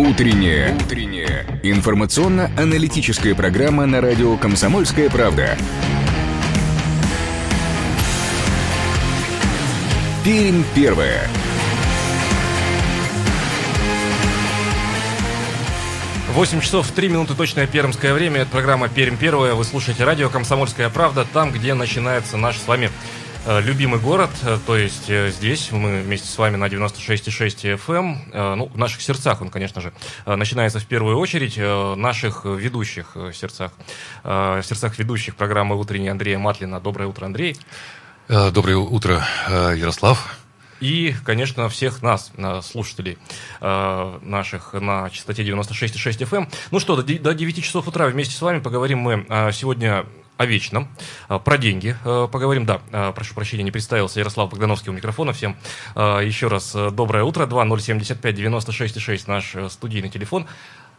Утренняя. Утренняя. Информационно-аналитическая программа на радио «Комсомольская правда». Пермь первая. 8 часов 3 минуты точное пермское время. Это программа «Пермь первая». Вы слушаете радио «Комсомольская правда», там, где начинается наш с вами любимый город. Э, то есть э, здесь мы вместе с вами на 96,6 FM. Э, ну, в наших сердцах он, конечно же, э, начинается в первую очередь. э, наших ведущих э, сердцах. э, в сердцах ведущих программы «Утренний» Андрея Матлина. Доброе утро, Андрей. Э, Доброе утро, э, Ярослав. И, конечно, всех нас, э, слушателей э, наших на частоте 96,6 FM. Ну что, до де- до 9 часов утра вместе с вами поговорим мы э, сегодня о вечном, э, про деньги э, поговорим. Да, э, прошу прощения, не представился. Ярослав Богдановский у микрофона. Всем э, еще раз э, доброе утро. 2075 96,6 наш э, студийный телефон.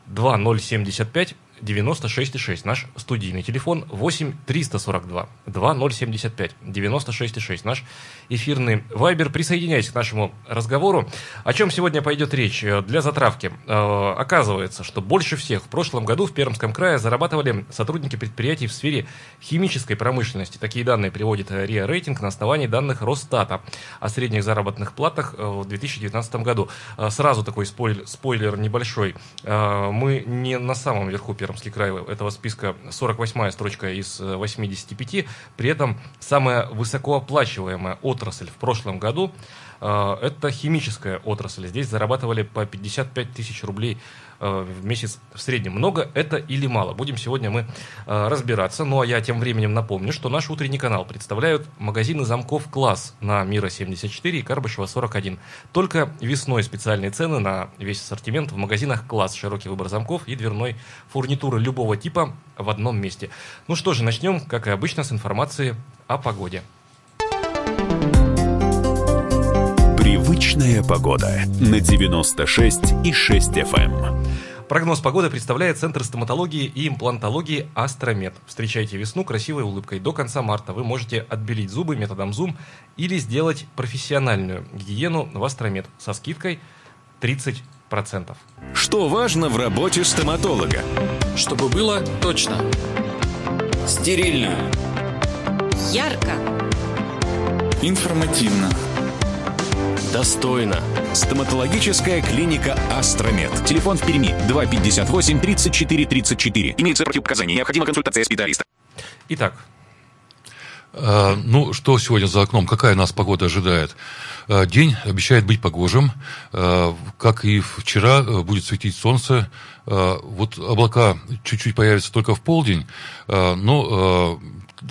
2075 96,6 наш студийный телефон 8 342 2075 96,6 наш эфирный вайбер. Присоединяйтесь к нашему разговору. О чем сегодня пойдет речь? Э, для затравки. Э, оказывается что больше всех в прошлом году в Пермском крае зарабатывали сотрудники предприятий в сфере химической промышленности. Такие данные приводит э, РИА рейтинг на основании данных Росстата о средних заработных платах в 2019 году. Сразу такой спойлер, спойлер небольшой. Мы не на самом верху Пермский край этого списка 48-я строчка из э, 85. При этом самая высокооплачиваемая отрасль в прошлом году э, это химическая отрасль. Здесь зарабатывали по 55 тысяч рублей э, в месяц в среднем. Много это или мало? Будем сегодня мы э, разбираться. Ну а я тем временем напомню, что наш утренний канал представляют магазины замков «Класс» на Мира 74 и Карбышева 41. Только весной специальные цены на весь ассортимент в магазинах «Класс». Широкий выбор замков и дверной фурнитуры любого типа в одном месте. Ну что же, начнем, как и обычно, с информации о погоде. Привычная погода на 96 и 6 FM. Прогноз погоды представляет Центр стоматологии и имплантологии «Астромед». Встречайте весну красивой улыбкой. До конца марта вы можете отбелить зубы методом зум или сделать профессиональную гигиену в «Астромед» со скидкой 30%. Что важно в работе стоматолога? Чтобы было точно. Стерильно. Ярко, Информативно. Достойно. Стоматологическая клиника «Астромед». Телефон в Перми 258 34 34. Имеется противопоказания. Необходима консультация специалиста. Итак, Э, Ну, что сегодня за окном? Какая нас погода ожидает? Э, День обещает быть погожим. Э, Как и вчера, будет светить солнце. Вот облака чуть-чуть появятся только в полдень, но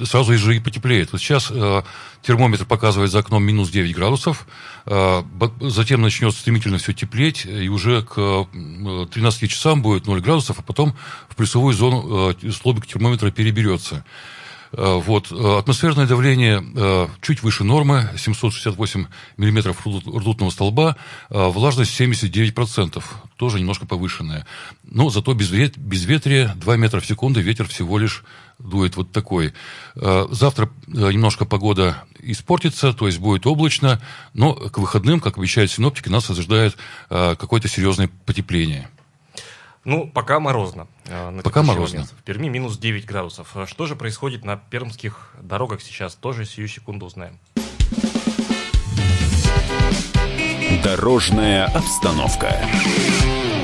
сразу же и потеплеет. Вот сейчас э, термометр показывает за окном минус 9 градусов, э, затем начнет стремительно все теплеть, и уже к э, 13 часам будет 0 градусов, а потом в плюсовую зону э, столбик термометра переберется. Э, Вот. э, Атмосферное давление э, чуть выше нормы, 768 миллиметров ртут- ртутного столба, влажность 79%, тоже немножко повышенная. Но зато безвет- безветрие 2 метра в секунду, ветер всего лишь дует вот такой. Завтра немножко погода испортится, то есть будет облачно, но к выходным, как обещают синоптики, нас ожидает какое-то серьезное потепление. Ну, пока морозно. э, на Пока морозно. момент. В Перми минус 9 градусов. Э, Что же происходит на пермских дорогах сейчас? Тоже сию секунду узнаем. Дорожная обстановка.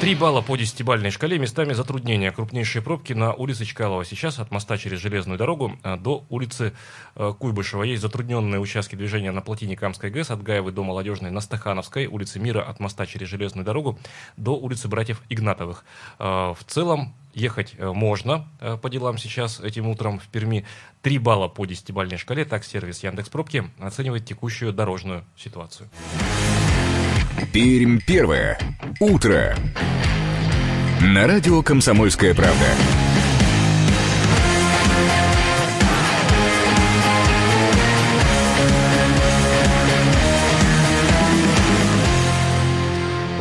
Три балла по десятибальной шкале. Местами затруднения. Крупнейшие пробки на улице Чкалова. Сейчас от моста через железную дорогу э, до улицы э, Куйбышева. Есть затрудненные участки движения на плотине Камской ГЭС от Гаевой до Молодежной на Стахановской. Улице Мира от моста через железную дорогу до улицы Братьев Игнатовых. Э, В целом ехать можно по делам сейчас этим утром в Перми. Три балла по десятибальной шкале. Так сервис Яндекс Пробки оценивает текущую дорожную ситуацию. Пермь первая. Утро. На радио «Комсомольская правда».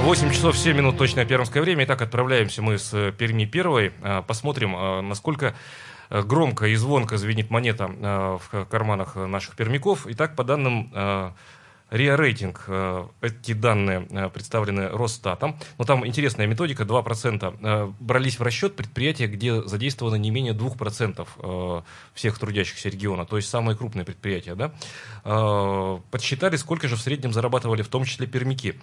Восемь часов 7 минут точное пермское время. Итак, отправляемся мы с э, Перми первой. Э, Посмотрим, э, насколько э, громко и звонко звенит монета э, в карманах наших пермяков. Итак, по данным э, РИА рейтинг. Э, эти данные э, представлены Росстатом. Но там интересная методика. 2% э, брались в расчет предприятия, где задействовано не менее 2% всех трудящихся региона. То есть самые крупные предприятия. Да? Подсчитали, сколько же в среднем зарабатывали в том числе пермики.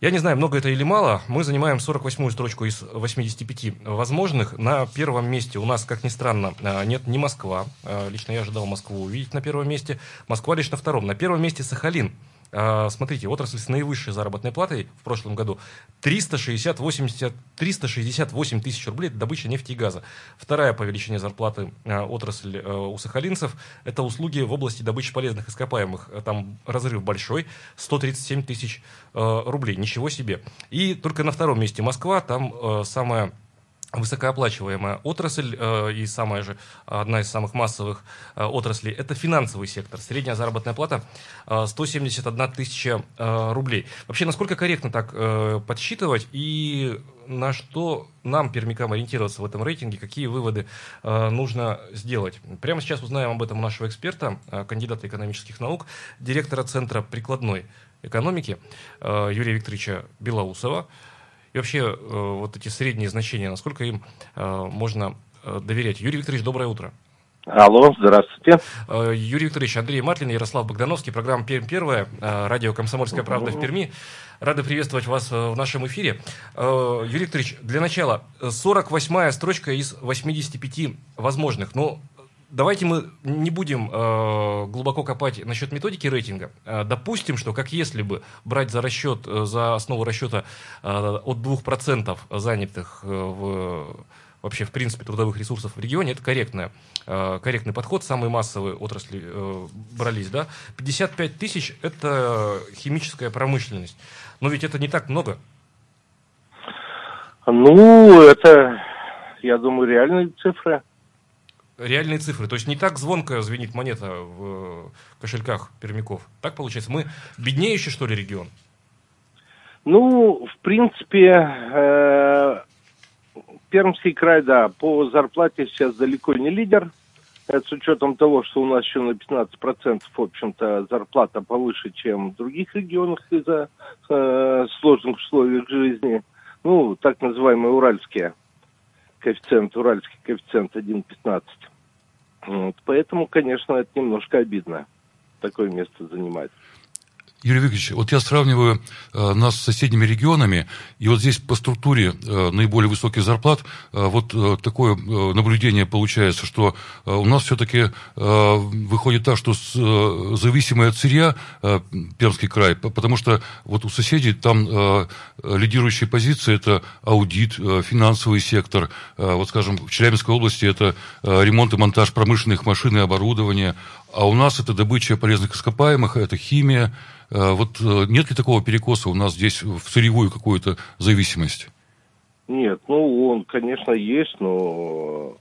Я не знаю, много это или мало. Мы занимаем 48-ю строчку из 85 возможных. На первом месте у нас, как ни странно, э, нет ни Москва. Э, лично я ожидал Москву увидеть на первом месте. Москва лишь на втором. На первом месте Сахалин. А, смотрите, отрасль с наивысшей заработной платой в прошлом году 360, 368 тысяч рублей – добыча нефти и газа. Вторая по величине зарплаты а, отрасль э, у сахалинцев – это услуги в области добычи полезных ископаемых. Там разрыв большой – 137 тысяч э, рублей. Ничего себе. И только на втором месте Москва, там э, самая высокооплачиваемая отрасль э, и самая же одна из самых массовых э, отраслей это финансовый сектор. Средняя заработная плата э, 171 тысяча э, рублей. Вообще, насколько корректно так подсчитывать и на что нам, пермякам, ориентироваться в этом рейтинге, какие выводы нужно сделать? Прямо сейчас узнаем об этом у нашего эксперта, кандидата экономических наук, директора Центра прикладной экономики Юрия Викторовича Белоусова. И вообще э, вот эти средние значения, насколько им э, можно э, доверять? Юрий Викторович, доброе утро. Алло, здравствуйте. Юрий Викторович, Андрей Матлин, Ярослав Богдановский, программа «Пермь первая», радио «Комсомольская правда» в Перми. Рады приветствовать вас в нашем эфире. Юрий Викторович, для начала, 48-я строчка из 85 возможных. Ну, Давайте мы не будем э, глубоко копать насчет методики рейтинга. Э, допустим, что как если бы брать за расчет, э, за основу расчета э, от 2% занятых э, в вообще, в принципе, трудовых ресурсов в регионе, это корректная, э, корректный подход. Самые массовые отрасли э, брались, да. 55 тысяч – это химическая промышленность. Но ведь это не так много. Ну, это, я думаю, реальные цифры реальные цифры. То есть не так звонко звенит монета в э, кошельках пермяков. Так получается? Мы беднеющий, что ли, регион? Ну, в принципе, э, Пермский край, да, по зарплате сейчас далеко не лидер. Это с учетом того, что у нас еще на 15%, в общем-то, зарплата повыше, чем в других регионах из-за э, сложных условий жизни. Ну, так называемые уральские коэффициент, уральский коэффициент 1,15. Вот, поэтому, конечно, это немножко обидно, такое место занимать. Юрий Викторович, вот я сравниваю э, нас с соседними регионами, и вот здесь по структуре э, наиболее высоких зарплат э, вот э, такое э, наблюдение получается, что э, у нас все-таки э, выходит так, что с, э, зависимый от сырья э, Пермский край, потому что вот у соседей там э, лидирующие позиции это аудит, э, финансовый сектор, э, вот скажем, в Челябинской области это э, ремонт и монтаж промышленных машин и оборудования, а у нас это добыча полезных ископаемых, это химия. Э, вот э, нет ли такого перекоса у нас здесь в сырьевую какую-то зависимость? Нет, ну он, конечно, есть, но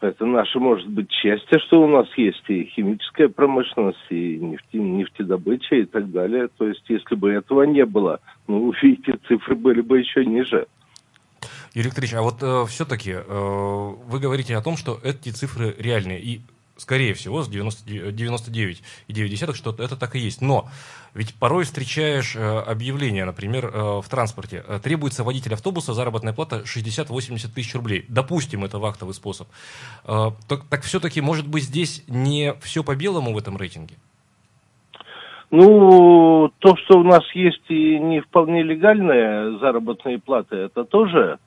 это наше, может быть, счастье, что у нас есть и химическая промышленность, и нефти, нефтедобыча и так далее. То есть, если бы этого не было, ну, видите, цифры были бы еще ниже. Юрий Викторович, а вот э, все-таки э, вы говорите о том, что эти цифры реальные. И скорее всего, с 99,9, что это так и есть. Но ведь порой встречаешь э, объявление, например, э, в транспорте. Э, требуется водитель автобуса заработная плата 60-80 тысяч рублей. Допустим, это вахтовый способ. Так, так все-таки, может быть, здесь не все по белому в этом рейтинге? Ну, то, что у нас есть и не вполне легальные заработные платы, это тоже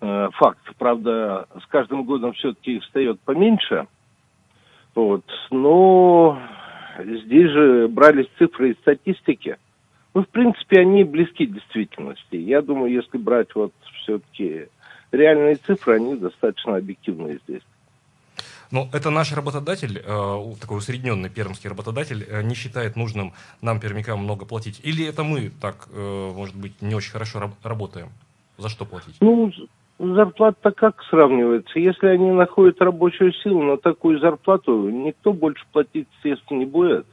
э, факт. Правда, с каждым годом все-таки их встает поменьше. Вот. Но здесь же брались цифры из статистики. Ну, в принципе, они близки к действительности. Я думаю, если брать вот все-таки реальные цифры, они достаточно объективные здесь. Но это наш работодатель, э, такой усредненный пермский работодатель, э, не считает нужным нам, пермякам, много платить? Или это мы так, э, может быть, не очень хорошо работаем? За что платить? Ну, зарплата как сравнивается? Если они находят рабочую силу на такую зарплату, никто больше платить, естественно, не будет.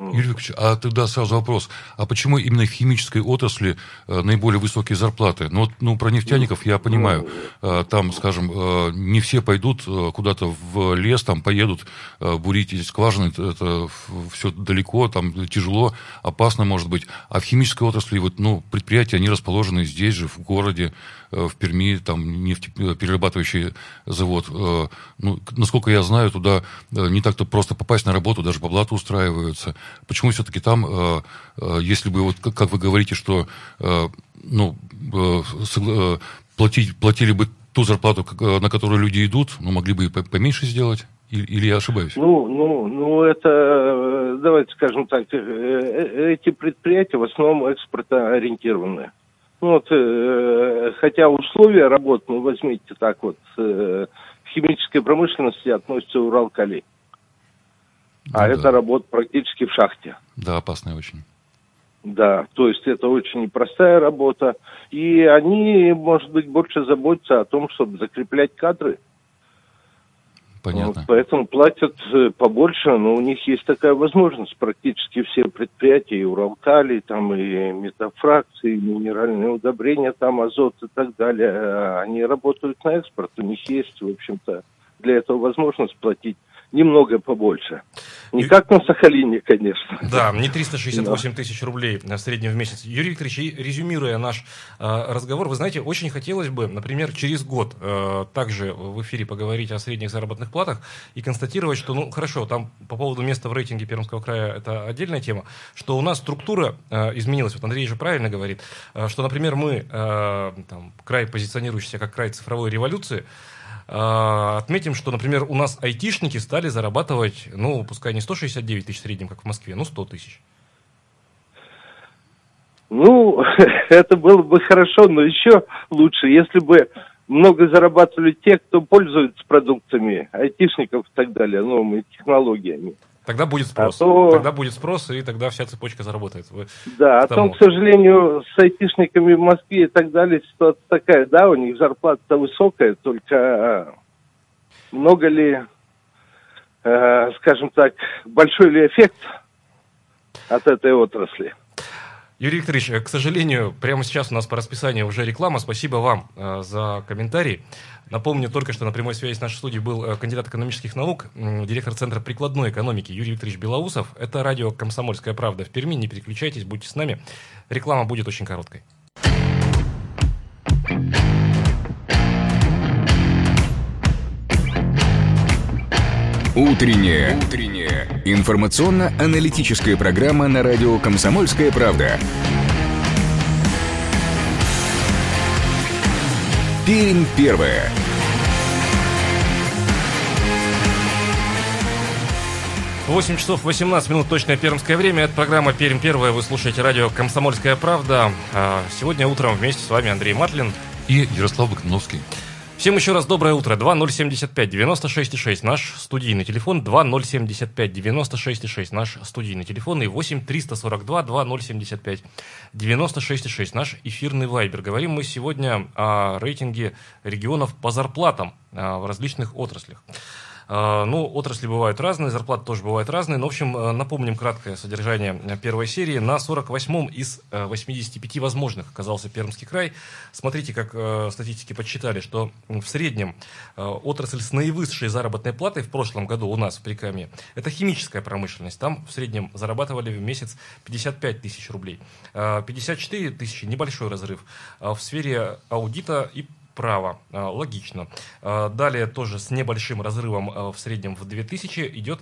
Юрий Викторович, а тогда сразу вопрос, а почему именно в химической отрасли э, наиболее высокие зарплаты? Ну, вот, ну, про нефтяников я понимаю, э, там, скажем, э, не все пойдут куда-то в лес, там поедут бурить эти скважины, это, все далеко, там тяжело, опасно может быть. А в химической отрасли вот, ну, предприятия, они расположены здесь же, в городе, в Перми, там нефтеперерабатывающий завод. Э, ну, насколько я знаю, туда э, не так-то просто попасть на работу, даже по блату устраиваются. Почему все-таки там, э, э, если бы, вот как вы говорите, что э, ну, платить, платили бы ту зарплату, на которую люди идут, ну, могли бы и поменьше сделать? Или, я ошибаюсь? Ну, ну, ну, это, давайте скажем так, эти предприятия в основном экспортоориентированные. Ну, вот, хотя условия работы, ну, возьмите так вот, к химической промышленности относится Уралкали. А да. это работа практически в шахте. Да, опасная очень. Да, то есть это очень непростая работа. И они, может быть, больше заботятся о том, чтобы закреплять кадры. Понятно. Поэтому платят э, побольше, но у них есть такая возможность. Практически все предприятия, и Уралтали, там и метафракции, и минеральные удобрения, там азот и так далее, э, они работают на экспорт. У них есть, в общем-то, для этого возможность платить немного побольше. Не как на Сахалине, конечно. Да, не 368 тысяч рублей в среднем в месяц. Юрий Викторович, резюмируя наш э, разговор, вы знаете, очень хотелось бы, например, через год э, также в эфире поговорить о средних заработных платах и констатировать, что, ну, хорошо, там по поводу места в рейтинге Пермского края это отдельная тема, что у нас структура э, изменилась. Вот Андрей же правильно говорит, э, что, например, мы, э, там, край, позиционирующийся как край цифровой революции, отметим, что, например, у нас айтишники стали зарабатывать, ну, пускай не 169 тысяч в среднем, как в Москве, но 100 тысяч. Ну, это было бы хорошо, но еще лучше, если бы много зарабатывали те, кто пользуется продуктами айтишников и так далее, новыми технологиями. Тогда будет спрос. А то... Тогда будет спрос, и тогда вся цепочка заработает. Вы да, а том, к сожалению, с айтишниками в Москве и так далее ситуация такая, да, у них зарплата высокая, только а, много ли, э, скажем так, большой ли эффект от этой отрасли? Юрий Викторович, к сожалению, прямо сейчас у нас по расписанию уже реклама. Спасибо вам э, за комментарий. Напомню только, что на прямой связи с нашей студией был э, кандидат экономических наук, директор Центра прикладной экономики Юрий Викторович Белоусов. Это радио «Комсомольская правда» в Перми. Не переключайтесь, будьте с нами. Реклама будет очень короткой. Утренняя. Утренняя. Информационно-аналитическая программа на радио «Комсомольская правда». Пермь первая. Восемь часов 18 минут, точное пермское время. Это программа «Пермь первая». Вы слушаете радио «Комсомольская правда». А, сегодня утром вместе с вами Андрей Матлин. И Ярослав Богдановский. Всем еще раз доброе утро. 2075 96 6 наш студийный телефон. 2075 96 6 наш студийный телефон. И 8 342 2075 96 6 наш эфирный вайбер. Говорим мы сегодня о рейтинге регионов по зарплатам а, в различных отраслях. А, ну, отрасли бывают разные, зарплаты тоже бывают разные. Но, в общем, э, напомним краткое содержание первой серии. На 48-м из 85 э, возможных оказался Пермский край. Смотрите, как э, статистики подсчитали, что в среднем отрасль с наивысшей заработной платой в прошлом году у нас в Прикамье – это химическая промышленность. Там в среднем зарабатывали в месяц 55 тысяч рублей. 54 тысячи – небольшой разрыв. В сфере аудита и право. А, логично. А, далее тоже с небольшим разрывом а, в среднем в 2000 идет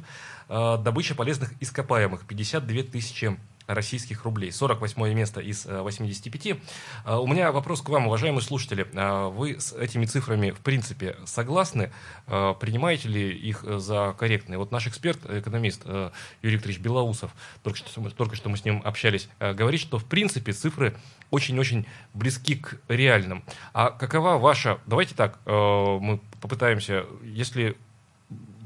добыча полезных ископаемых. 52 тысячи российских рублей. 48 место из 85. У меня вопрос к вам, уважаемые слушатели. Вы с этими цифрами, в принципе, согласны? Принимаете ли их за корректные? Вот наш эксперт, экономист Юрий Викторович Белоусов, только что, только что мы с ним общались, говорит, что, в принципе, цифры очень-очень близки к реальным. А какова ваша... Давайте так, э, мы попытаемся, если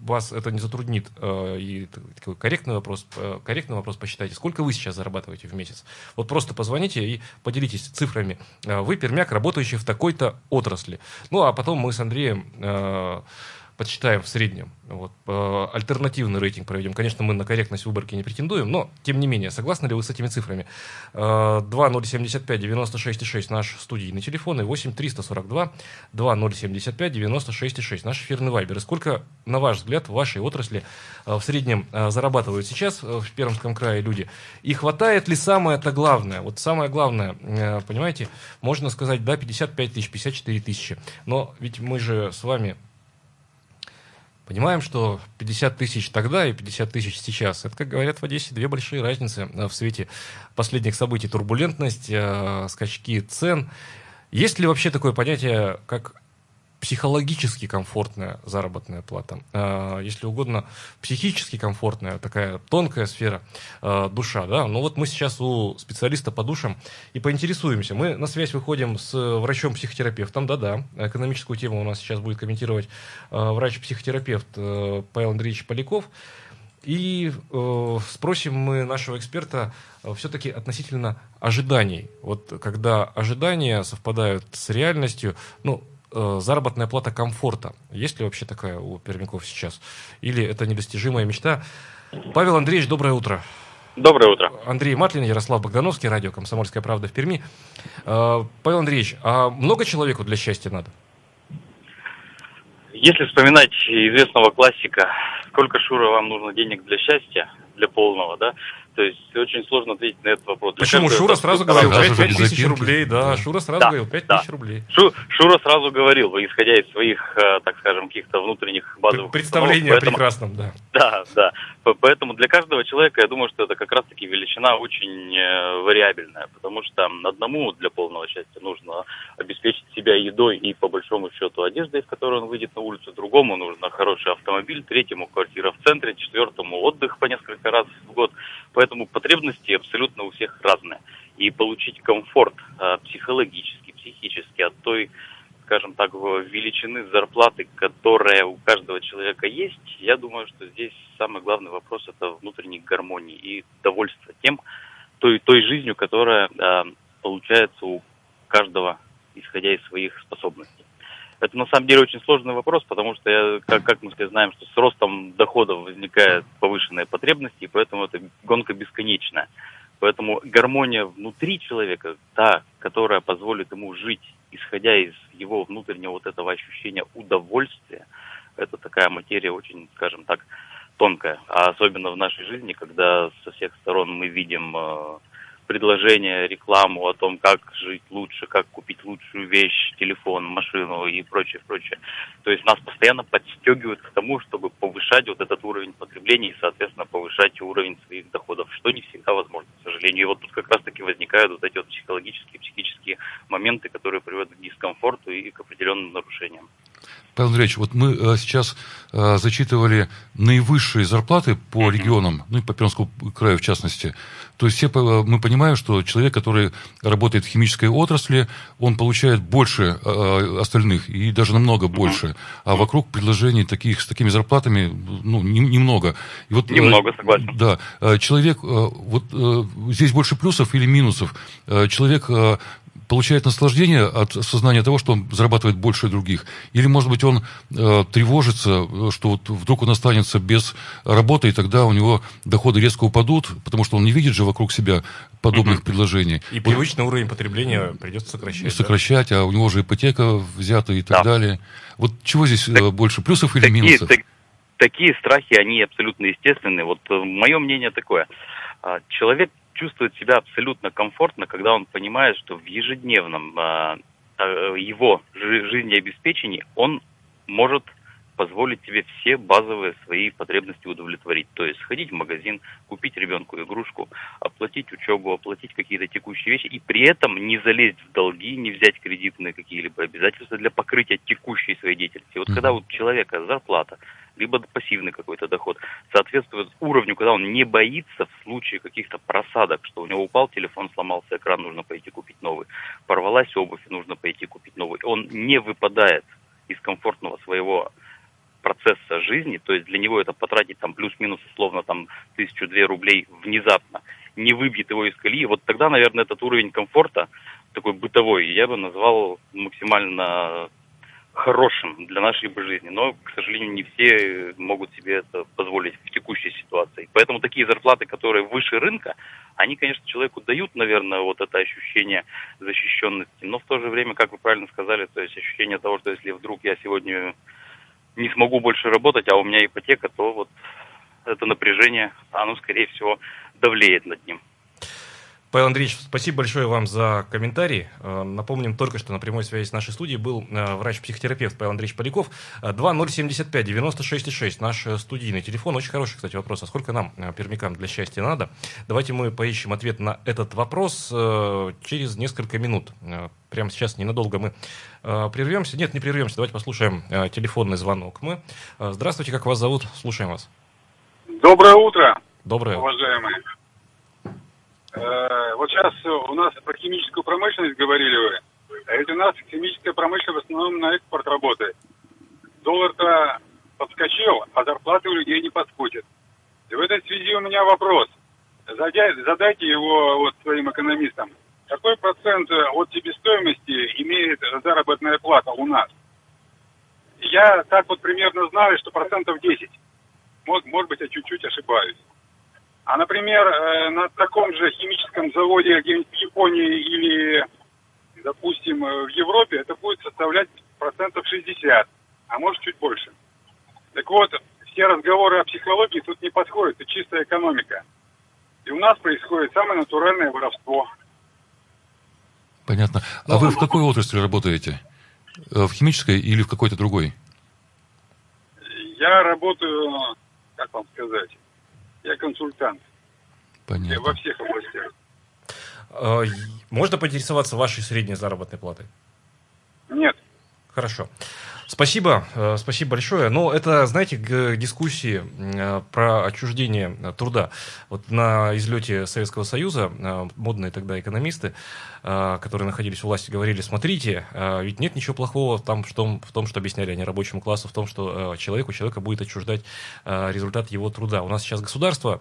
вас это не затруднит, э, и такой корректный вопрос, э, корректный вопрос посчитайте, сколько вы сейчас зарабатываете в месяц? Вот просто позвоните и поделитесь цифрами. Вы, пермяк, работающий в такой-то отрасли. Ну, а потом мы с Андреем подсчитаем в среднем. Вот, э, альтернативный рейтинг проведем. Конечно, мы на корректность выборки не претендуем, но, тем не менее, согласны ли вы с этими цифрами? Э, 2075 96 6 наш студийный телефон и 8 342 2075 96 6 наш эфирный вайбер. И сколько, на ваш взгляд, в вашей отрасли э, в среднем э, зарабатывают сейчас э, в Пермском крае люди? И хватает ли самое-то главное? Вот самое главное, э, понимаете, можно сказать, да, 55 тысяч, 54 тысячи. Но ведь мы же с вами Понимаем, что 50 тысяч тогда и 50 тысяч сейчас, это, как говорят в Одессе, две большие разницы э, в свете последних событий. Турбулентность, э, скачки цен. Есть ли вообще такое понятие, как психологически комфортная заработная плата, э, если угодно, психически комфортная, такая тонкая сфера э, душа, да, ну вот мы сейчас у специалиста по душам и поинтересуемся, мы на связь выходим с врачом-психотерапевтом, да-да, экономическую тему у нас сейчас будет комментировать э, врач-психотерапевт Павел Андреевич Поляков, и э, спросим мы нашего эксперта э, все-таки относительно ожиданий. Вот когда ожидания совпадают с реальностью, ну, Э, заработная плата комфорта. Есть ли вообще такая у пермяков сейчас? Или это недостижимая мечта? Павел Андреевич, доброе утро. Доброе утро. Андрей Матлин, Ярослав Богдановский, радио «Комсомольская правда» в Перми. Э, Павел Андреевич, а много человеку для счастья надо? Если вспоминать известного классика, сколько, Шура, вам нужно денег для счастья, для полного, да, то есть очень сложно ответить на этот вопрос. Почему? Шура сразу говорил 5, 5 тысяч рублей, да, Шура сразу да, говорил 5 да. тысяч рублей. Шу, Шура сразу говорил, исходя из своих, э, так скажем, каких-то внутренних базовых... Представление о прекрасном, да. Да, да. Поэтому для каждого человека, я думаю, что это как раз-таки величина очень э, вариабельная, потому что одному для полного счастья нужно обеспечить себя едой и, по большому счету, одеждой, из которой он выйдет на улицу, другому нужно хороший автомобиль, третьему квартира в центре, четвертому отдых по несколько раз в год. Поэтому потребности абсолютно у всех разные. И получить комфорт э, психологический, психический от той, скажем так, величины зарплаты, которая у каждого человека есть, я думаю, что здесь самый главный вопрос это внутренней гармонии и довольство тем, той, той жизнью, которая э, получается у каждого, исходя из своих способностей. Это на самом деле очень сложный вопрос, потому что, я, как, как мы все знаем, что с ростом доходов возникает повышенная потребность, и поэтому это гонка бесконечная. Поэтому гармония внутри человека, та, которая позволит ему жить, исходя из его внутреннего вот этого ощущения удовольствия, это такая материя очень, скажем так, тонкая. А особенно в нашей жизни, когда со всех сторон мы видим э, предложения, рекламу о том, как жить лучше, как купить лучшую вещь, телефон, машину и прочее, прочее. То есть нас постоянно подстегивают к тому, чтобы повышать вот этот уровень потребления и, соответственно, повышать уровень своих доходов, что не всегда возможно, к сожалению. И вот тут как раз-таки возникают вот эти вот психологические, психические моменты, которые приводят к дискомфорту и к определенным нарушениям. Павел Андреевич, вот мы э, сейчас э, зачитывали наивысшие зарплаты по регионам, ну и по Пермскому краю в частности. То есть все, э, мы понимаем, что человек, который работает в химической отрасли, он получает больше остальных, и даже намного больше. А вокруг предложений таких, с такими зарплатами ну, немного. И вот, немного, согласен. Да. Человек, вот здесь больше плюсов или минусов. Человек получает наслаждение от сознания того, что он зарабатывает больше других? Или, может быть, он э, тревожится, что вот вдруг он останется без работы, и тогда у него доходы резко упадут, потому что он не видит же вокруг себя подобных mm-hmm. предложений. И вот, привычный уровень потребления придется сокращать. Сокращать, да? а у него же ипотека взята и так да. далее. Вот чего здесь э, так, больше, плюсов или такие, минусов? Так, такие страхи, они абсолютно естественны. Вот э, мое мнение такое. А, человек чувствует себя абсолютно комфортно, когда он понимает, что в ежедневном э, его жизнеобеспечении он может позволить себе все базовые свои потребности удовлетворить. То есть сходить в магазин, купить ребенку игрушку, оплатить учебу, оплатить какие-то текущие вещи, и при этом не залезть в долги, не взять кредитные какие-либо обязательства для покрытия текущей своей деятельности. Вот когда у человека зарплата либо пассивный какой-то доход, соответствует уровню, когда он не боится в случае каких-то просадок, что у него упал телефон, сломался экран, нужно пойти купить новый, порвалась обувь, нужно пойти купить новый. Он не выпадает из комфортного своего процесса жизни, то есть для него это потратить там плюс-минус условно там тысячу-две рублей внезапно, не выбьет его из колеи, вот тогда, наверное, этот уровень комфорта, такой бытовой, я бы назвал максимально хорошим для нашей бы жизни. Но, к сожалению, не все могут себе это позволить в текущей ситуации. Поэтому такие зарплаты, которые выше рынка, они, конечно, человеку дают, наверное, вот это ощущение защищенности. Но в то же время, как вы правильно сказали, то есть ощущение того, что если вдруг я сегодня не смогу больше работать, а у меня ипотека, то вот это напряжение, оно, скорее всего, давлеет над ним. Павел Андреевич, спасибо большое вам за комментарий. Э, напомним только, что на прямой связи с нашей студией был э, врач-психотерапевт Павел Андреевич Поляков. 2075-96-6, э, наш студийный телефон. Очень хороший, кстати, вопрос. А сколько нам, пермякам, для счастья надо? Давайте мы поищем ответ на этот вопрос через несколько минут. Прямо сейчас ненадолго мы прервемся. Нет, не прервемся. Давайте послушаем телефонный звонок. Мы. Здравствуйте, как вас зовут? Слушаем вас. Доброе утро. Доброе. Уважаемые. Э, вот сейчас у нас про химическую промышленность говорили вы. А ведь у нас химическая промышленность в основном на экспорт работает. Доллар-то подскочил, а зарплаты у людей не подскочат. И в этой связи у меня вопрос. Задайте его вот своим экономистам. Какой процент от себестоимости имеет заработная плата у нас? Я так вот примерно знаю, что процентов 10. Может, может быть, я чуть-чуть ошибаюсь. А, например, э, на таком же химическом заводе где-нибудь в Японии или, допустим, э, в Европе это будет составлять процентов 60, а может чуть больше. Так вот, все разговоры о психологии тут не подходят, это чистая экономика. И у нас происходит самое натуральное воровство. Понятно. А вы в какой отрасли работаете? Э, в химической или в какой-то другой? Я работаю, как вам сказать, я консультант. Понятно. Во всех областях. А, можно поинтересоваться вашей средней заработной платой? Нет. Хорошо. Спасибо, э, спасибо большое. Но это, знаете, дискуссии э, про отчуждение труда. Вот на излете Советского Союза э, модные тогда экономисты, которые находились у власти, говорили, смотрите, ведь нет ничего плохого в том, в том, что объясняли они рабочему классу, в том, что человеку, человека будет отчуждать результат его труда. У нас сейчас государство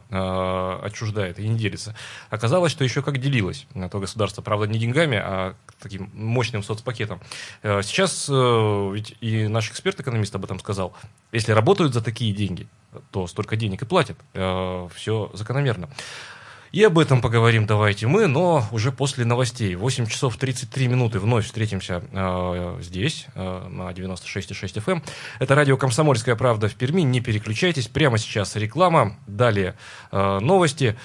отчуждает и не делится. Оказалось, что еще как делилось то государство, правда, не деньгами, а таким мощным соцпакетом. Сейчас ведь и наш эксперт-экономист об этом сказал, если работают за такие деньги, то столько денег и платят. Э, все закономерно. И об этом поговорим давайте мы, но уже после новостей. 8 часов 33 минуты вновь встретимся э, здесь, э, на 96,6 FM. Эм. Это радио «Комсомольская правда» в Перми. Не переключайтесь. Прямо сейчас реклама. Далее э, новости.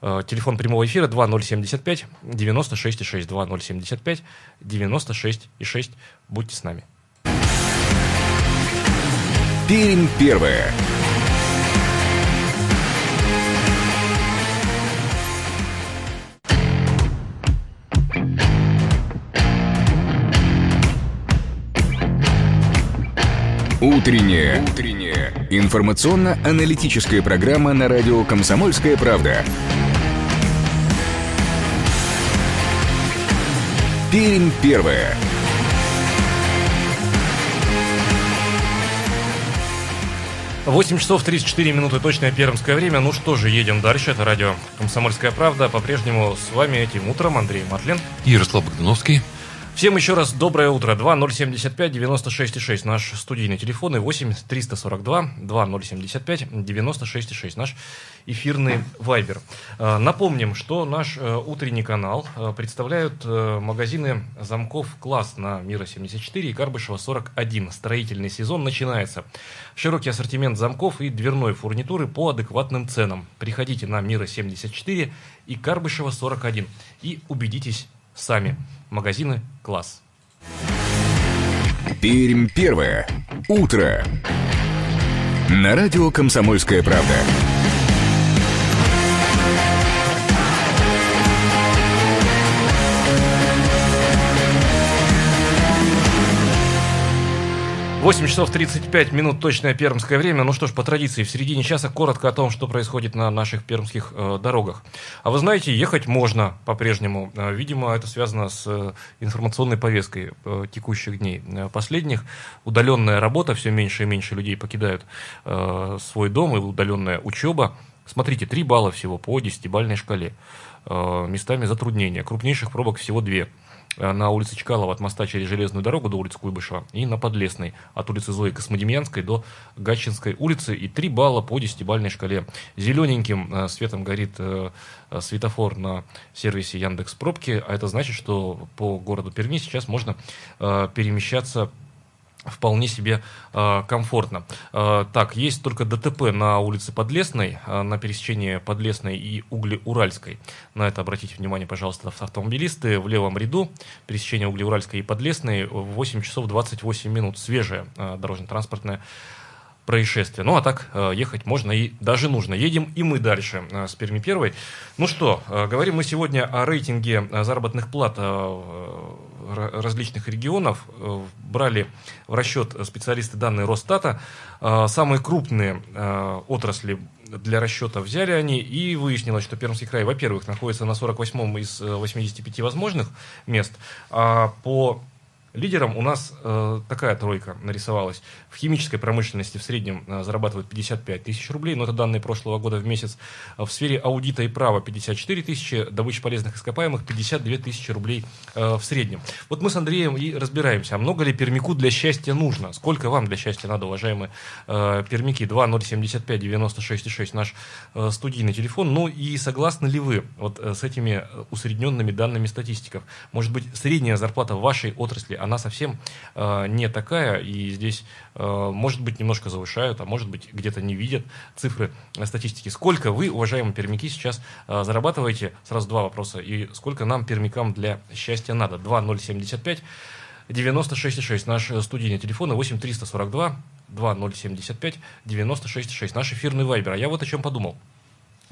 Э, телефон прямого эфира 2075 96,6. 2075 96,6. Будьте с нами. Пермь первая. Утренняя. Утренняя. Информационно-аналитическая программа на радио «Комсомольская правда». Пермь первая. 8 часов 34 минуты, точное пермское время. Ну что же, едем дальше. Это радио «Комсомольская правда». По-прежнему с вами этим утром Андрей Матлин. И Ярослав Богдановский. Всем еще раз доброе утро. 2075 96 6 наш студийный телефон и 8 342 2075 96 6 наш эфирный вайбер. Э, напомним, что наш э, утренний канал э, представляют магазины замков «Класс» на Мира 74 и Карбышева 41. Строительный сезон начинается. Широкий ассортимент замков и дверной фурнитуры по адекватным ценам. Приходите на Мира 74 и Карбышева 41 и убедитесь сами. Магазины «Класс». Пермь первое. Утро. На радио «Комсомольская правда». 8 часов 35 минут, точное пермское время. Ну что ж, по традиции, в середине часа коротко о том, что происходит на наших пермских э, дорогах. А вы знаете, ехать можно по-прежнему. Э, видимо, это связано с э, информационной повесткой э, текущих дней. Э, последних удаленная работа, все меньше и меньше людей покидают э, свой дом, и удаленная учеба. Смотрите, 3 балла всего по 10-бальной шкале. Э, местами затруднения. Крупнейших пробок всего 2. Э, на улице Чкалова от моста через железную дорогу до улицы Куйбышева и на Подлесной от улицы Зои Космодемьянской до Гатчинской улицы и 3 балла по 10-бальной шкале. Зелененьким э, светом горит э, светофор на сервисе Яндекс Пробки, а это значит, что по городу Перми сейчас можно перемещаться вполне себе э, комфортно. Э, так, есть только ДТП на улице Подлесной, э, на пересечении Подлесной и Углеуральской. На это обратите внимание, пожалуйста, автомобилисты. В левом ряду пересечение Углеуральской и Подлесной в 8 часов 28 минут. Свежее э, дорожно-транспортное происшествия. Ну, а так э, ехать можно и даже нужно. Едем и мы дальше э, с Перми первой. Ну что, э, говорим мы сегодня о рейтинге заработных плат различных регионов. Брали в расчет специалисты данные Росстата. Самые крупные отрасли для расчета взяли они, и выяснилось, что Пермский край, во-первых, находится на 48-м из 85 возможных мест, а по Лидером у нас э, такая тройка нарисовалась. В химической промышленности в среднем э, зарабатывают 55 тысяч рублей, но это данные прошлого года в месяц. В сфере аудита и права 54 тысячи, добыча полезных ископаемых 52 тысячи рублей э, в среднем. Вот мы с Андреем и разбираемся, а много ли пермику для счастья нужно? Сколько вам для счастья надо, уважаемые э, пермики? 2075 96 6 наш э, студийный телефон. Ну и согласны ли вы вот э, с этими усредненными данными статистиков? Может быть, средняя зарплата в вашей отрасли, она совсем э, не такая, и здесь, э, может быть, немножко завышают, а может быть, где-то не видят цифры статистики. Сколько вы, уважаемые пермяки, сейчас э, зарабатываете? Сразу два вопроса. И сколько нам, пермякам, для счастья надо? 2075 96,6. Наш студийный телефон 8 342 2075 96,6. Наш эфирный вайбер. А я вот о чем подумал.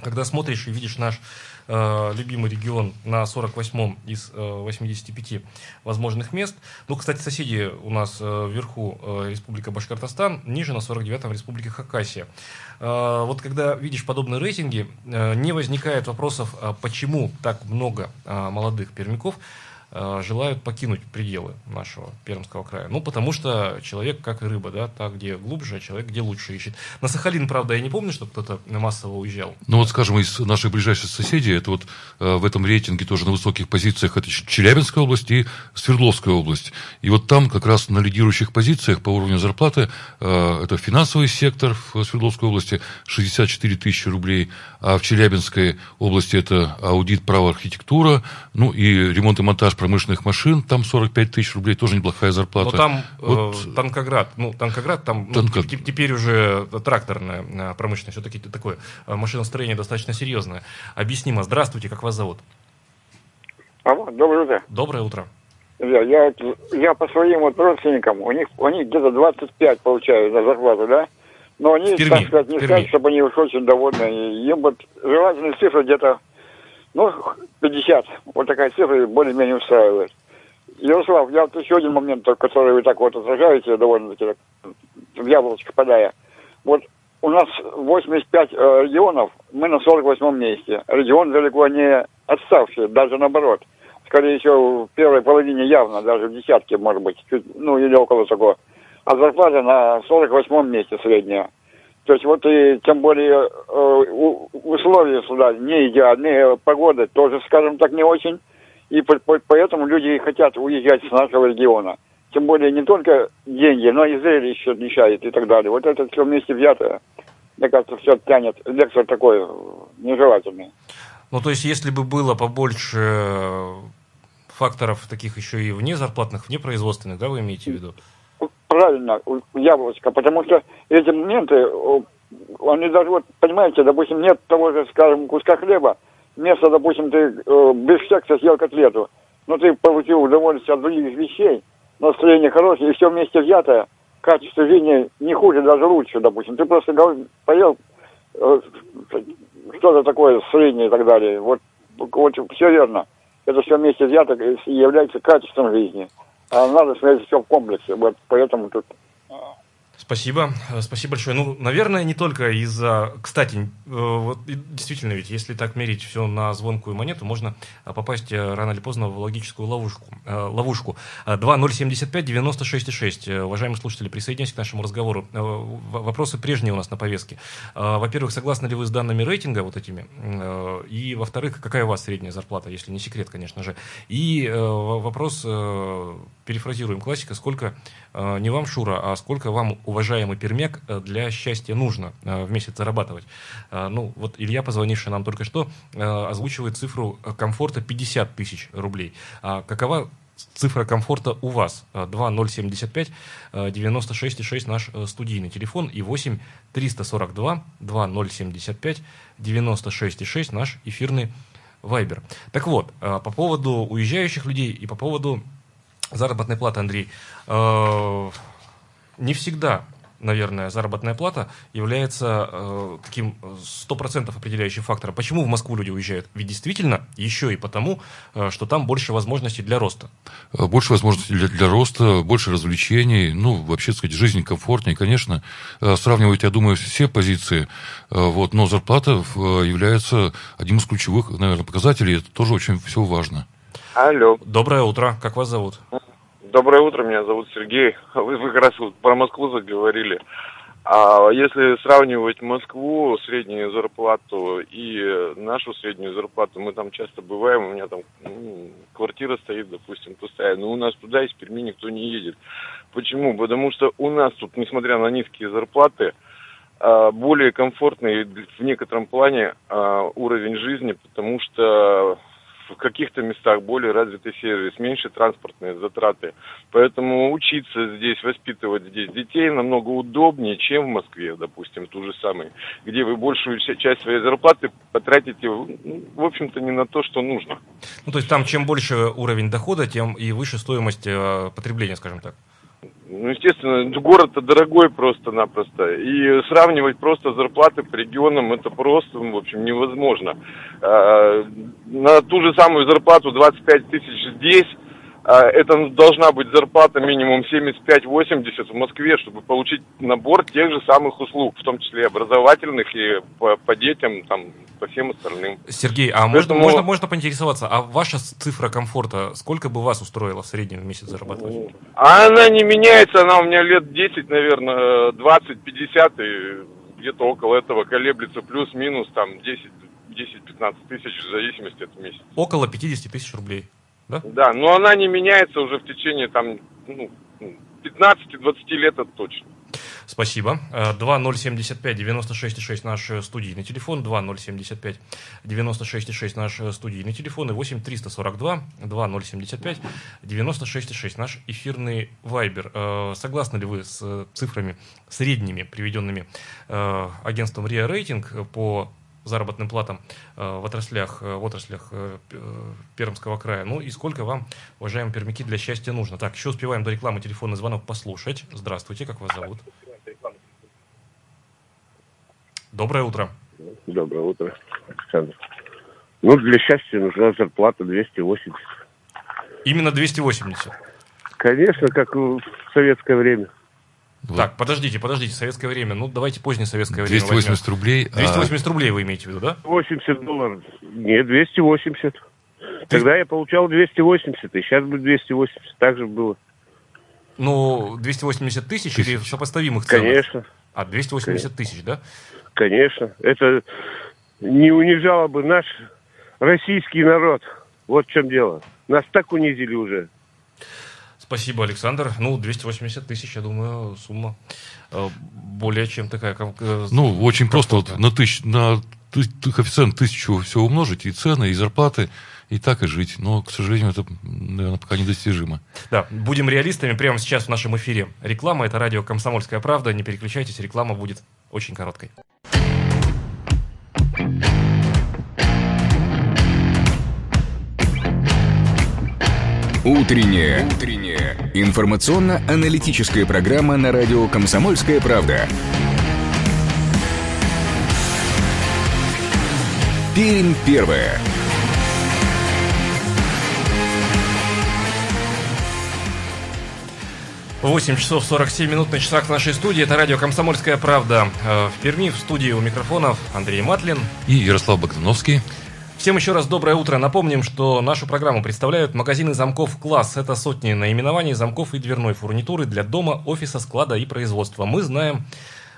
Когда смотришь и видишь наш э, любимый регион на 48-м из э, 85 возможных мест. Ну, кстати, соседи у нас э, вверху э, Республика Башкортостан, ниже на 49-м Республика Хакасия. Э, вот когда видишь подобные рейтинги, э, не возникает вопросов, э, почему так много э, молодых пермяков желают покинуть пределы нашего Пермского края. Ну, потому что человек, как и рыба, да, так, где глубже, а человек, где лучше ищет. На Сахалин, правда, я не помню, что кто-то массово уезжал. Ну, вот, скажем, из наших ближайших соседей, это вот э, в этом рейтинге тоже на высоких позициях, это Челябинская область и Свердловская область. И вот там как раз на лидирующих позициях по уровню зарплаты э, это финансовый сектор в Свердловской области 64 тысячи рублей, а в Челябинской области это аудит, право, архитектура, ну и ремонт и монтаж промышленных машин, там 45 тысяч рублей, тоже неплохая зарплата. Но там вот, э, Танкоград, ну, Танкоград, там ну, Танко... теперь уже тракторная э, промышленность, все-таки такое э, машиностроение достаточно серьезное. Объяснимо. Здравствуйте, как вас зовут? Алло, доброе утро. Доброе утро. Я, я, я по своим вот родственникам, у них, у них где-то 25 получают за зарплату, да? Но они, так сказать, не сказать, чтобы они уж очень довольны. Им вот желательная цифра где-то ну, 50. Вот такая цифра более-менее устраивает. Ярослав, я вот еще один момент, который вы так вот отражаете довольно-таки так, в яблочко подая. Вот у нас 85 э, регионов, мы на 48 месте. Регион далеко не отставший, даже наоборот. Скорее всего, в первой половине явно, даже в десятке, может быть, чуть, ну или около такого. А зарплата на 48 месте средняя. То есть вот и тем более э, условия сюда не идеальные, погода тоже, скажем так, не очень. И по, по, поэтому люди хотят уезжать с нашего региона. Тем более не только деньги, но и зрелище мешает и так далее. Вот это все вместе взятое, мне кажется, все тянет. Лектор такой нежелательный. Ну, то есть, если бы было побольше факторов таких еще и вне зарплатных, вне производственных, да, вы имеете в виду? Правильно, яблочко, потому что эти моменты, они даже, вот, понимаете, допустим, нет того же, скажем, куска хлеба, вместо, допустим, ты э, без секса съел котлету, но ты получил удовольствие от других вещей, настроение хорошее, и все вместе взятое, качество жизни не хуже, даже лучше, допустим. Ты просто поел э, что-то такое среднее и так далее. Вот, вот все верно. Это все вместе взято является качеством жизни. А надо смотреть все в комплексе. Вот поэтому тут Спасибо, э, спасибо большое. Ну, наверное, не только из-за... Кстати, э, вот действительно, ведь если так мерить все на звонкую монету, можно э, попасть рано или поздно в логическую ловушку. ловушку. 2075-96-6. Уважаемые слушатели, присоединяйтесь к нашему разговору. Вопросы прежние у нас на повестке. Во-первых, согласны ли вы с данными рейтинга вот этими? И, во-вторых, какая у вас средняя зарплата, если не секрет, конечно же. И вопрос, перефразируем классика, сколько не вам, Шура, а сколько вам уважаемый пермяк, э, для счастья нужно э, в месяц зарабатывать. Э, ну, вот Илья, позвонивший нам только что, озвучивает цифру комфорта 50 тысяч рублей. А какова цифра комфорта у вас. 2075 96,6 наш студийный телефон и 8 342 2075 96,6 наш эфирный вайбер. Так вот, по поводу уезжающих людей и по поводу заработной платы, Андрей, не всегда наверное, заработная плата является э, таким стопроцентов определяющим фактором. Почему в Москву люди уезжают? Ведь действительно еще и потому, э, что там больше возможностей для роста. Э, больше возможностей для, для роста, больше развлечений, ну, вообще, так сказать, жизнь комфортнее. Конечно, э, сравнивать, я думаю, все позиции, э, вот, но зарплата э, является одним из ключевых, наверное, показателей. Это тоже очень все важно. Алло. Доброе утро. Как вас зовут? Доброе утро, меня зовут Сергей. Вы, вы как раз про Москву заговорили. А если сравнивать Москву, среднюю зарплату и нашу среднюю зарплату, мы там часто бываем, у меня там ну, квартира стоит, допустим, пустая, но у нас туда из Перми никто не едет. Почему? Потому что у нас тут, несмотря на низкие зарплаты, а, более комфортный в некотором плане а, уровень жизни, потому что в каких-то местах более развитый сервис, меньше транспортные затраты. Поэтому учиться здесь, воспитывать здесь детей намного удобнее, чем в Москве, допустим, ту же самую, где вы большую часть своей зарплаты потратите, ну, в общем-то, не на то, что нужно. Ну, то есть там чем больше уровень дохода, тем и выше стоимость э, потребления, скажем так. Ну, естественно, город-то дорогой просто-напросто. И сравнивать просто зарплаты по регионам, это просто, в общем, невозможно. А, на ту же самую зарплату 25 тысяч здесь это должна быть зарплата минимум 75-80 в Москве, чтобы получить набор тех же самых услуг, в том числе образовательных и по, по детям, там, по всем остальным. Сергей, а Поэтому... можно, можно, можно поинтересоваться, а ваша цифра комфорта, сколько бы вас устроила в среднем в месяц зарабатывать? А она не меняется, она у меня лет 10, наверное, 20-50, и где-то около этого колеблется, плюс-минус, там, 10 10-15 тысяч в зависимости от месяца. Около 50 тысяч рублей да? Да, но она не меняется уже в течение там, ну, 15-20 лет, это точно. Спасибо. 2075-96-6 наш студийный телефон, 2075-96-6 наш студийный телефон и 8-342-2075-96-6 наш эфирный вайбер. Э, согласны ли вы с цифрами средними, приведенными э, агентством РИА Рейтинг по заработным платам э, в отраслях, э, в отраслях э, Пермского края. Ну и сколько вам, уважаемые пермяки, для счастья нужно? Так, еще успеваем до рекламы телефонный звонок послушать. Здравствуйте, как вас зовут? Доброе утро. Доброе утро, Александр. Ну, для счастья нужна зарплата 280. Именно 280? Конечно, как в советское время. Вот. Так, подождите, подождите, советское время. Ну, давайте позднее советское время 280 возьмем. рублей. 280 а... рублей вы имеете в виду, да? 80 долларов. Нет, 280. Тогда я получал 280, и сейчас будет 280. Так же было. Ну, 280 тысяч, тысяч. или сопоставимых ценах? Конечно. А, 280 тысяч, да? Конечно. Это не унижало бы наш российский народ. Вот в чем дело. Нас так унизили уже. Спасибо, Александр. Ну, 280 тысяч, я думаю, сумма э, более чем такая. Как, э, ну, очень просто вот на, тысяч, на коэффициент тысячу все умножить, и цены, и зарплаты, и так и жить. Но, к сожалению, это, наверное, пока недостижимо. Да, будем реалистами. Прямо сейчас в нашем эфире реклама. Это радио «Комсомольская правда». Не переключайтесь, реклама будет очень короткой. Утренняя. Утренняя. Информационно-аналитическая программа на радио «Комсомольская правда». Пермь первая. 8 часов 47 минут на часах нашей студии. Это радио «Комсомольская правда». Э, в Перми в студии у микрофонов Андрей Матлин. И Ярослав Богдановский. Всем еще раз доброе утро. Напомним, что нашу программу представляют магазины замков «Класс». Это сотни наименований замков и дверной фурнитуры для дома, офиса, склада и производства. Мы знаем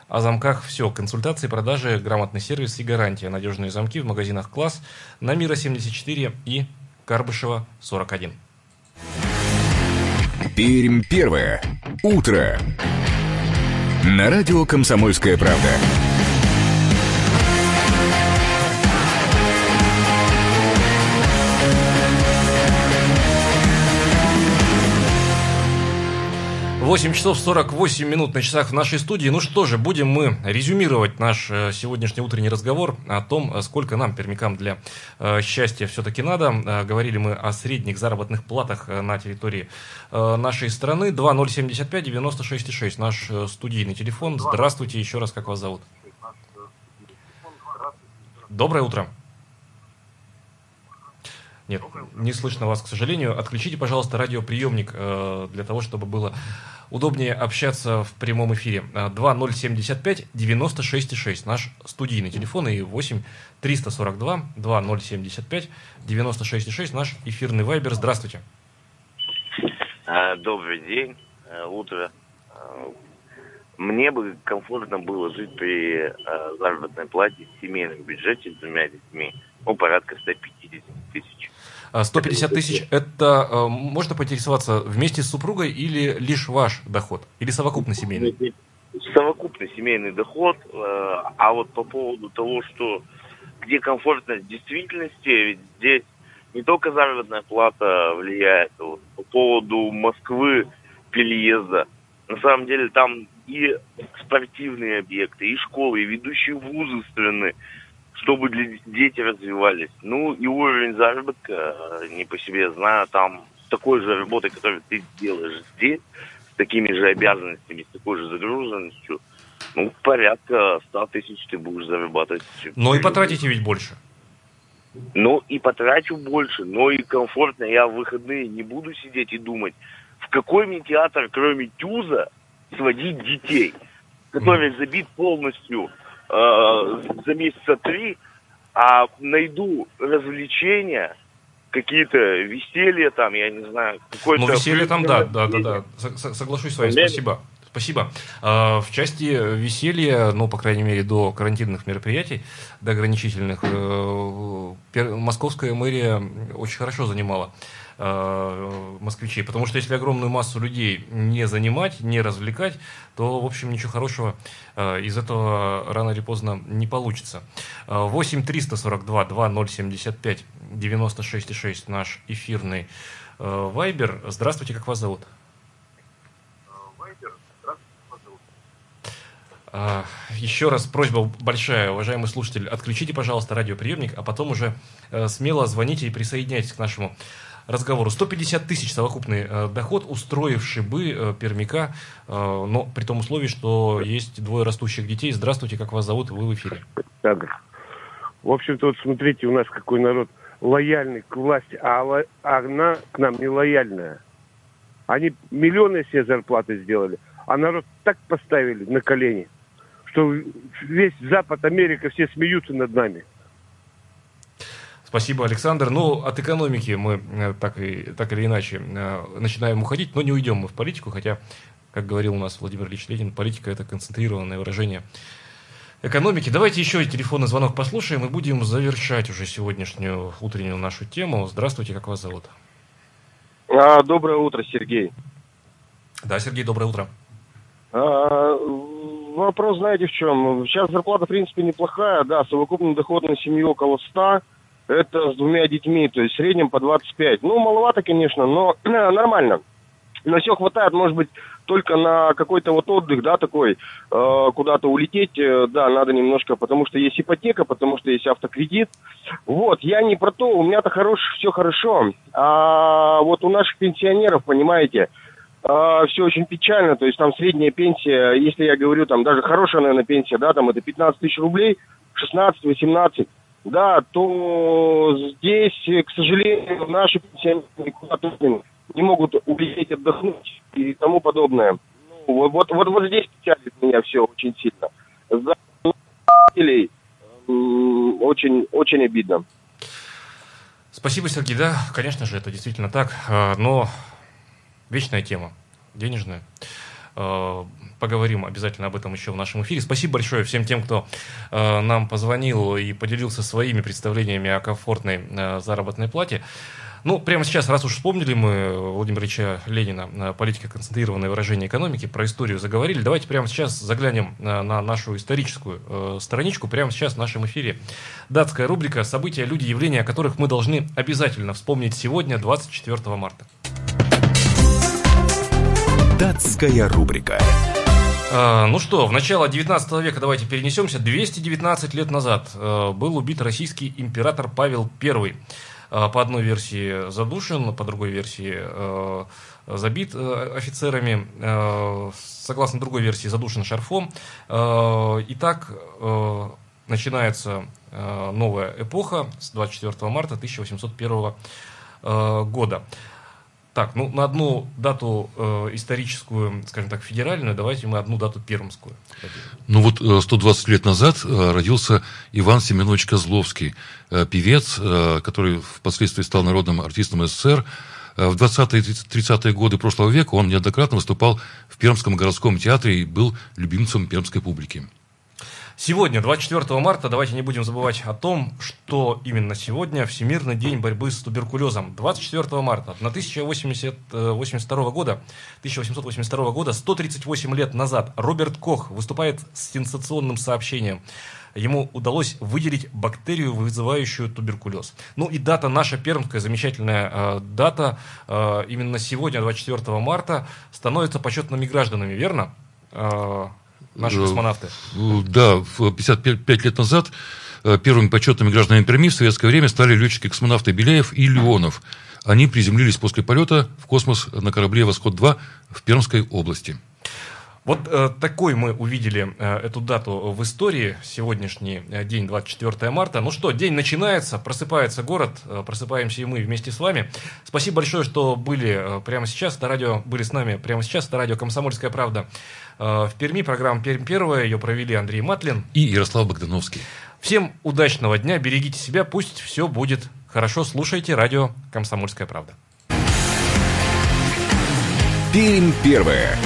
о замках все. Консультации, продажи, грамотный сервис и гарантия. Надежные замки в магазинах «Класс» на Мира 74 и Карбышева 41. Пермь первое. Утро. На радио «Комсомольская правда». 8 часов 48 минут на часах в нашей студии. Ну что же, будем мы резюмировать наш э, сегодняшний утренний разговор о том, э, сколько нам, пермякам, для э, счастья все-таки надо. Говорили мы о средних заработных платах на территории нашей страны. 2075-96,6 наш студийный телефон. Здравствуйте еще раз, как вас зовут? Доброе утро. Нет, не слышно вас, к сожалению. Отключите, пожалуйста, радиоприемник для того, чтобы было удобнее общаться в прямом эфире. 2075 96,6 наш студийный телефон и 8 342 2075 96,6 наш эфирный вайбер. Здравствуйте. А, добрый день, а, утро. А, мне бы комфортно было жить при заработной плате в семейном бюджете с двумя детьми, ну, порядка 150 тысяч. 150 а, тысяч – это, э, можно поинтересоваться, вместе с супругой или лишь ваш доход? Или совокупно семейный? Совокупный семейный доход. Э, а вот по поводу того, что где комфортность действительности, ведь здесь не только заработная плата влияет. Вот, по поводу Москвы, переезда, на самом деле там и спортивные объекты, и школы, и ведущие вузы страны – чтобы дети развивались. Ну и уровень заработка, э, не по себе знаю, там с такой же работой, которую ты делаешь здесь, с такими же обязанностями, с такой же загруженностью, ну, порядка 100 тысяч ты будешь зарабатывать. Но и потратите ведь больше. Ну и потрачу больше, но и комфортно. Я в выходные не буду сидеть и думать, в какой мне театр, кроме Тюза, сводить детей, который забит полностью за месяца три, а найду развлечения, какие-то веселья там, я не знаю. Ну, веселье там, да, да, да, да, соглашусь с вами, спасибо. Спасибо. А, в части веселья, ну, по крайней мере, до карантинных мероприятий, до ограничительных, э, московская мэрия очень хорошо занимала э, москвичей. Потому что если огромную массу людей не занимать, не развлекать, то, в общем, ничего хорошего э, из этого рано или поздно не получится. 8 342 2075 96,6 наш эфирный э, вайбер. Здравствуйте, как вас зовут? А, еще раз просьба большая, уважаемый слушатель, отключите, пожалуйста, радиоприемник, а потом уже э, смело звоните и присоединяйтесь к нашему разговору. 150 тысяч совокупный э, доход, устроивший бы э, пермяка, э, но при том условии, что есть двое растущих детей. Здравствуйте, как вас зовут? Вы в эфире. Так. В общем-то, вот смотрите, у нас какой народ лояльный к власти, а, а она к нам не лояльная. Они миллионы себе зарплаты сделали, а народ так поставили на колени, что весь Запад, Америка, все смеются над нами. Спасибо, Александр. Ну, от экономики мы э, так, и, так или иначе э, начинаем уходить, но не уйдем мы в политику, хотя, как говорил у нас Владимир Ильич Ленин, политика – это концентрированное выражение экономики. Давайте еще и телефонный звонок послушаем и будем завершать уже сегодняшнюю утреннюю нашу тему. Здравствуйте, как вас зовут? А, доброе утро, Сергей. Да, Сергей, доброе утро. А, вопрос, знаете, в чем? Сейчас зарплата, в принципе, неплохая, да, совокупный доход на семью около 100, это с двумя детьми, то есть в среднем по 25. Ну, маловато, конечно, но нормально. На все хватает, может быть, только на какой-то вот отдых, да, такой, э, куда-то улететь, э, да, надо немножко, потому что есть ипотека, потому что есть автокредит. Вот, я не про то, у меня-то хорош, все хорошо. А вот у наших пенсионеров, понимаете, э, все очень печально, то есть там средняя пенсия, если я говорю, там даже хорошая, наверное, пенсия, да, там это 15 тысяч рублей, 16-18, да, то здесь, к сожалению, наши пенсионеры никуда не могут улететь отдохнуть и тому подобное. Ну, вот, вот, вот здесь печалит меня все очень сильно. За очень, очень обидно. Спасибо, Сергей. Да, конечно же, это действительно так. А, но вечная тема, денежная. Поговорим обязательно об этом еще в нашем эфире. Спасибо большое всем тем, кто а, нам позвонил и поделился своими представлениями о комфортной заработной плате. Ну, прямо сейчас, раз уж вспомнили мы Владимира Ильича Ленина, политика концентрированное выражение экономики, про историю заговорили, давайте прямо сейчас заглянем на нашу историческую э, страничку. Прямо сейчас в нашем эфире датская рубрика «События, люди, явления», о которых мы должны обязательно вспомнить сегодня, 24 марта. Датская рубрика. А, ну что, в начало 19 века давайте перенесемся. 219 лет назад э, был убит российский император Павел I. А, по одной версии задушен, по другой версии э, забит э, офицерами, согласно другой версии задушен шарфом. Итак, начинается новая эпоха с 24 марта 1801 года. Так, ну на одну дату э, историческую, скажем так, федеральную, давайте мы одну дату пермскую. Ну вот 120 лет назад э, родился Иван Семенович Козловский, э, певец, э, который впоследствии стал народным артистом СССР. Э, в 20-30-е годы прошлого века он неоднократно выступал в Пермском городском театре и был любимцем пермской публики. Сегодня, 24 марта, давайте не будем забывать о том, что именно сегодня Всемирный день борьбы с туберкулезом. 24 марта 1882 года, 1882 года, 138 лет назад, Роберт Кох выступает с сенсационным сообщением. Ему удалось выделить бактерию, вызывающую туберкулез. Ну и дата наша пермская, замечательная э, дата, э, именно сегодня, 24 марта, становится почетными гражданами, верно? Э, наши космонавты. Э, да, 55 лет назад э, первыми почетными гражданами Перми в советское время стали летчики-космонавты Беляев и Леонов. Они приземлились после полета в космос на корабле «Восход-2» в Пермской области. Вот э, такой мы увидели э, эту дату в истории, сегодняшний э, день, 24 марта. Ну что, день начинается, просыпается город, э, просыпаемся и мы вместе с вами. Спасибо большое, что были э, прямо сейчас, это радио, были с нами прямо сейчас, это радио «Комсомольская правда». Э, в Перми программа «Пермь первая», ее провели Андрей Матлин и Ярослав Богдановский. Всем удачного дня, берегите себя, пусть все будет хорошо. Слушайте радио «Комсомольская правда». Пермь первая.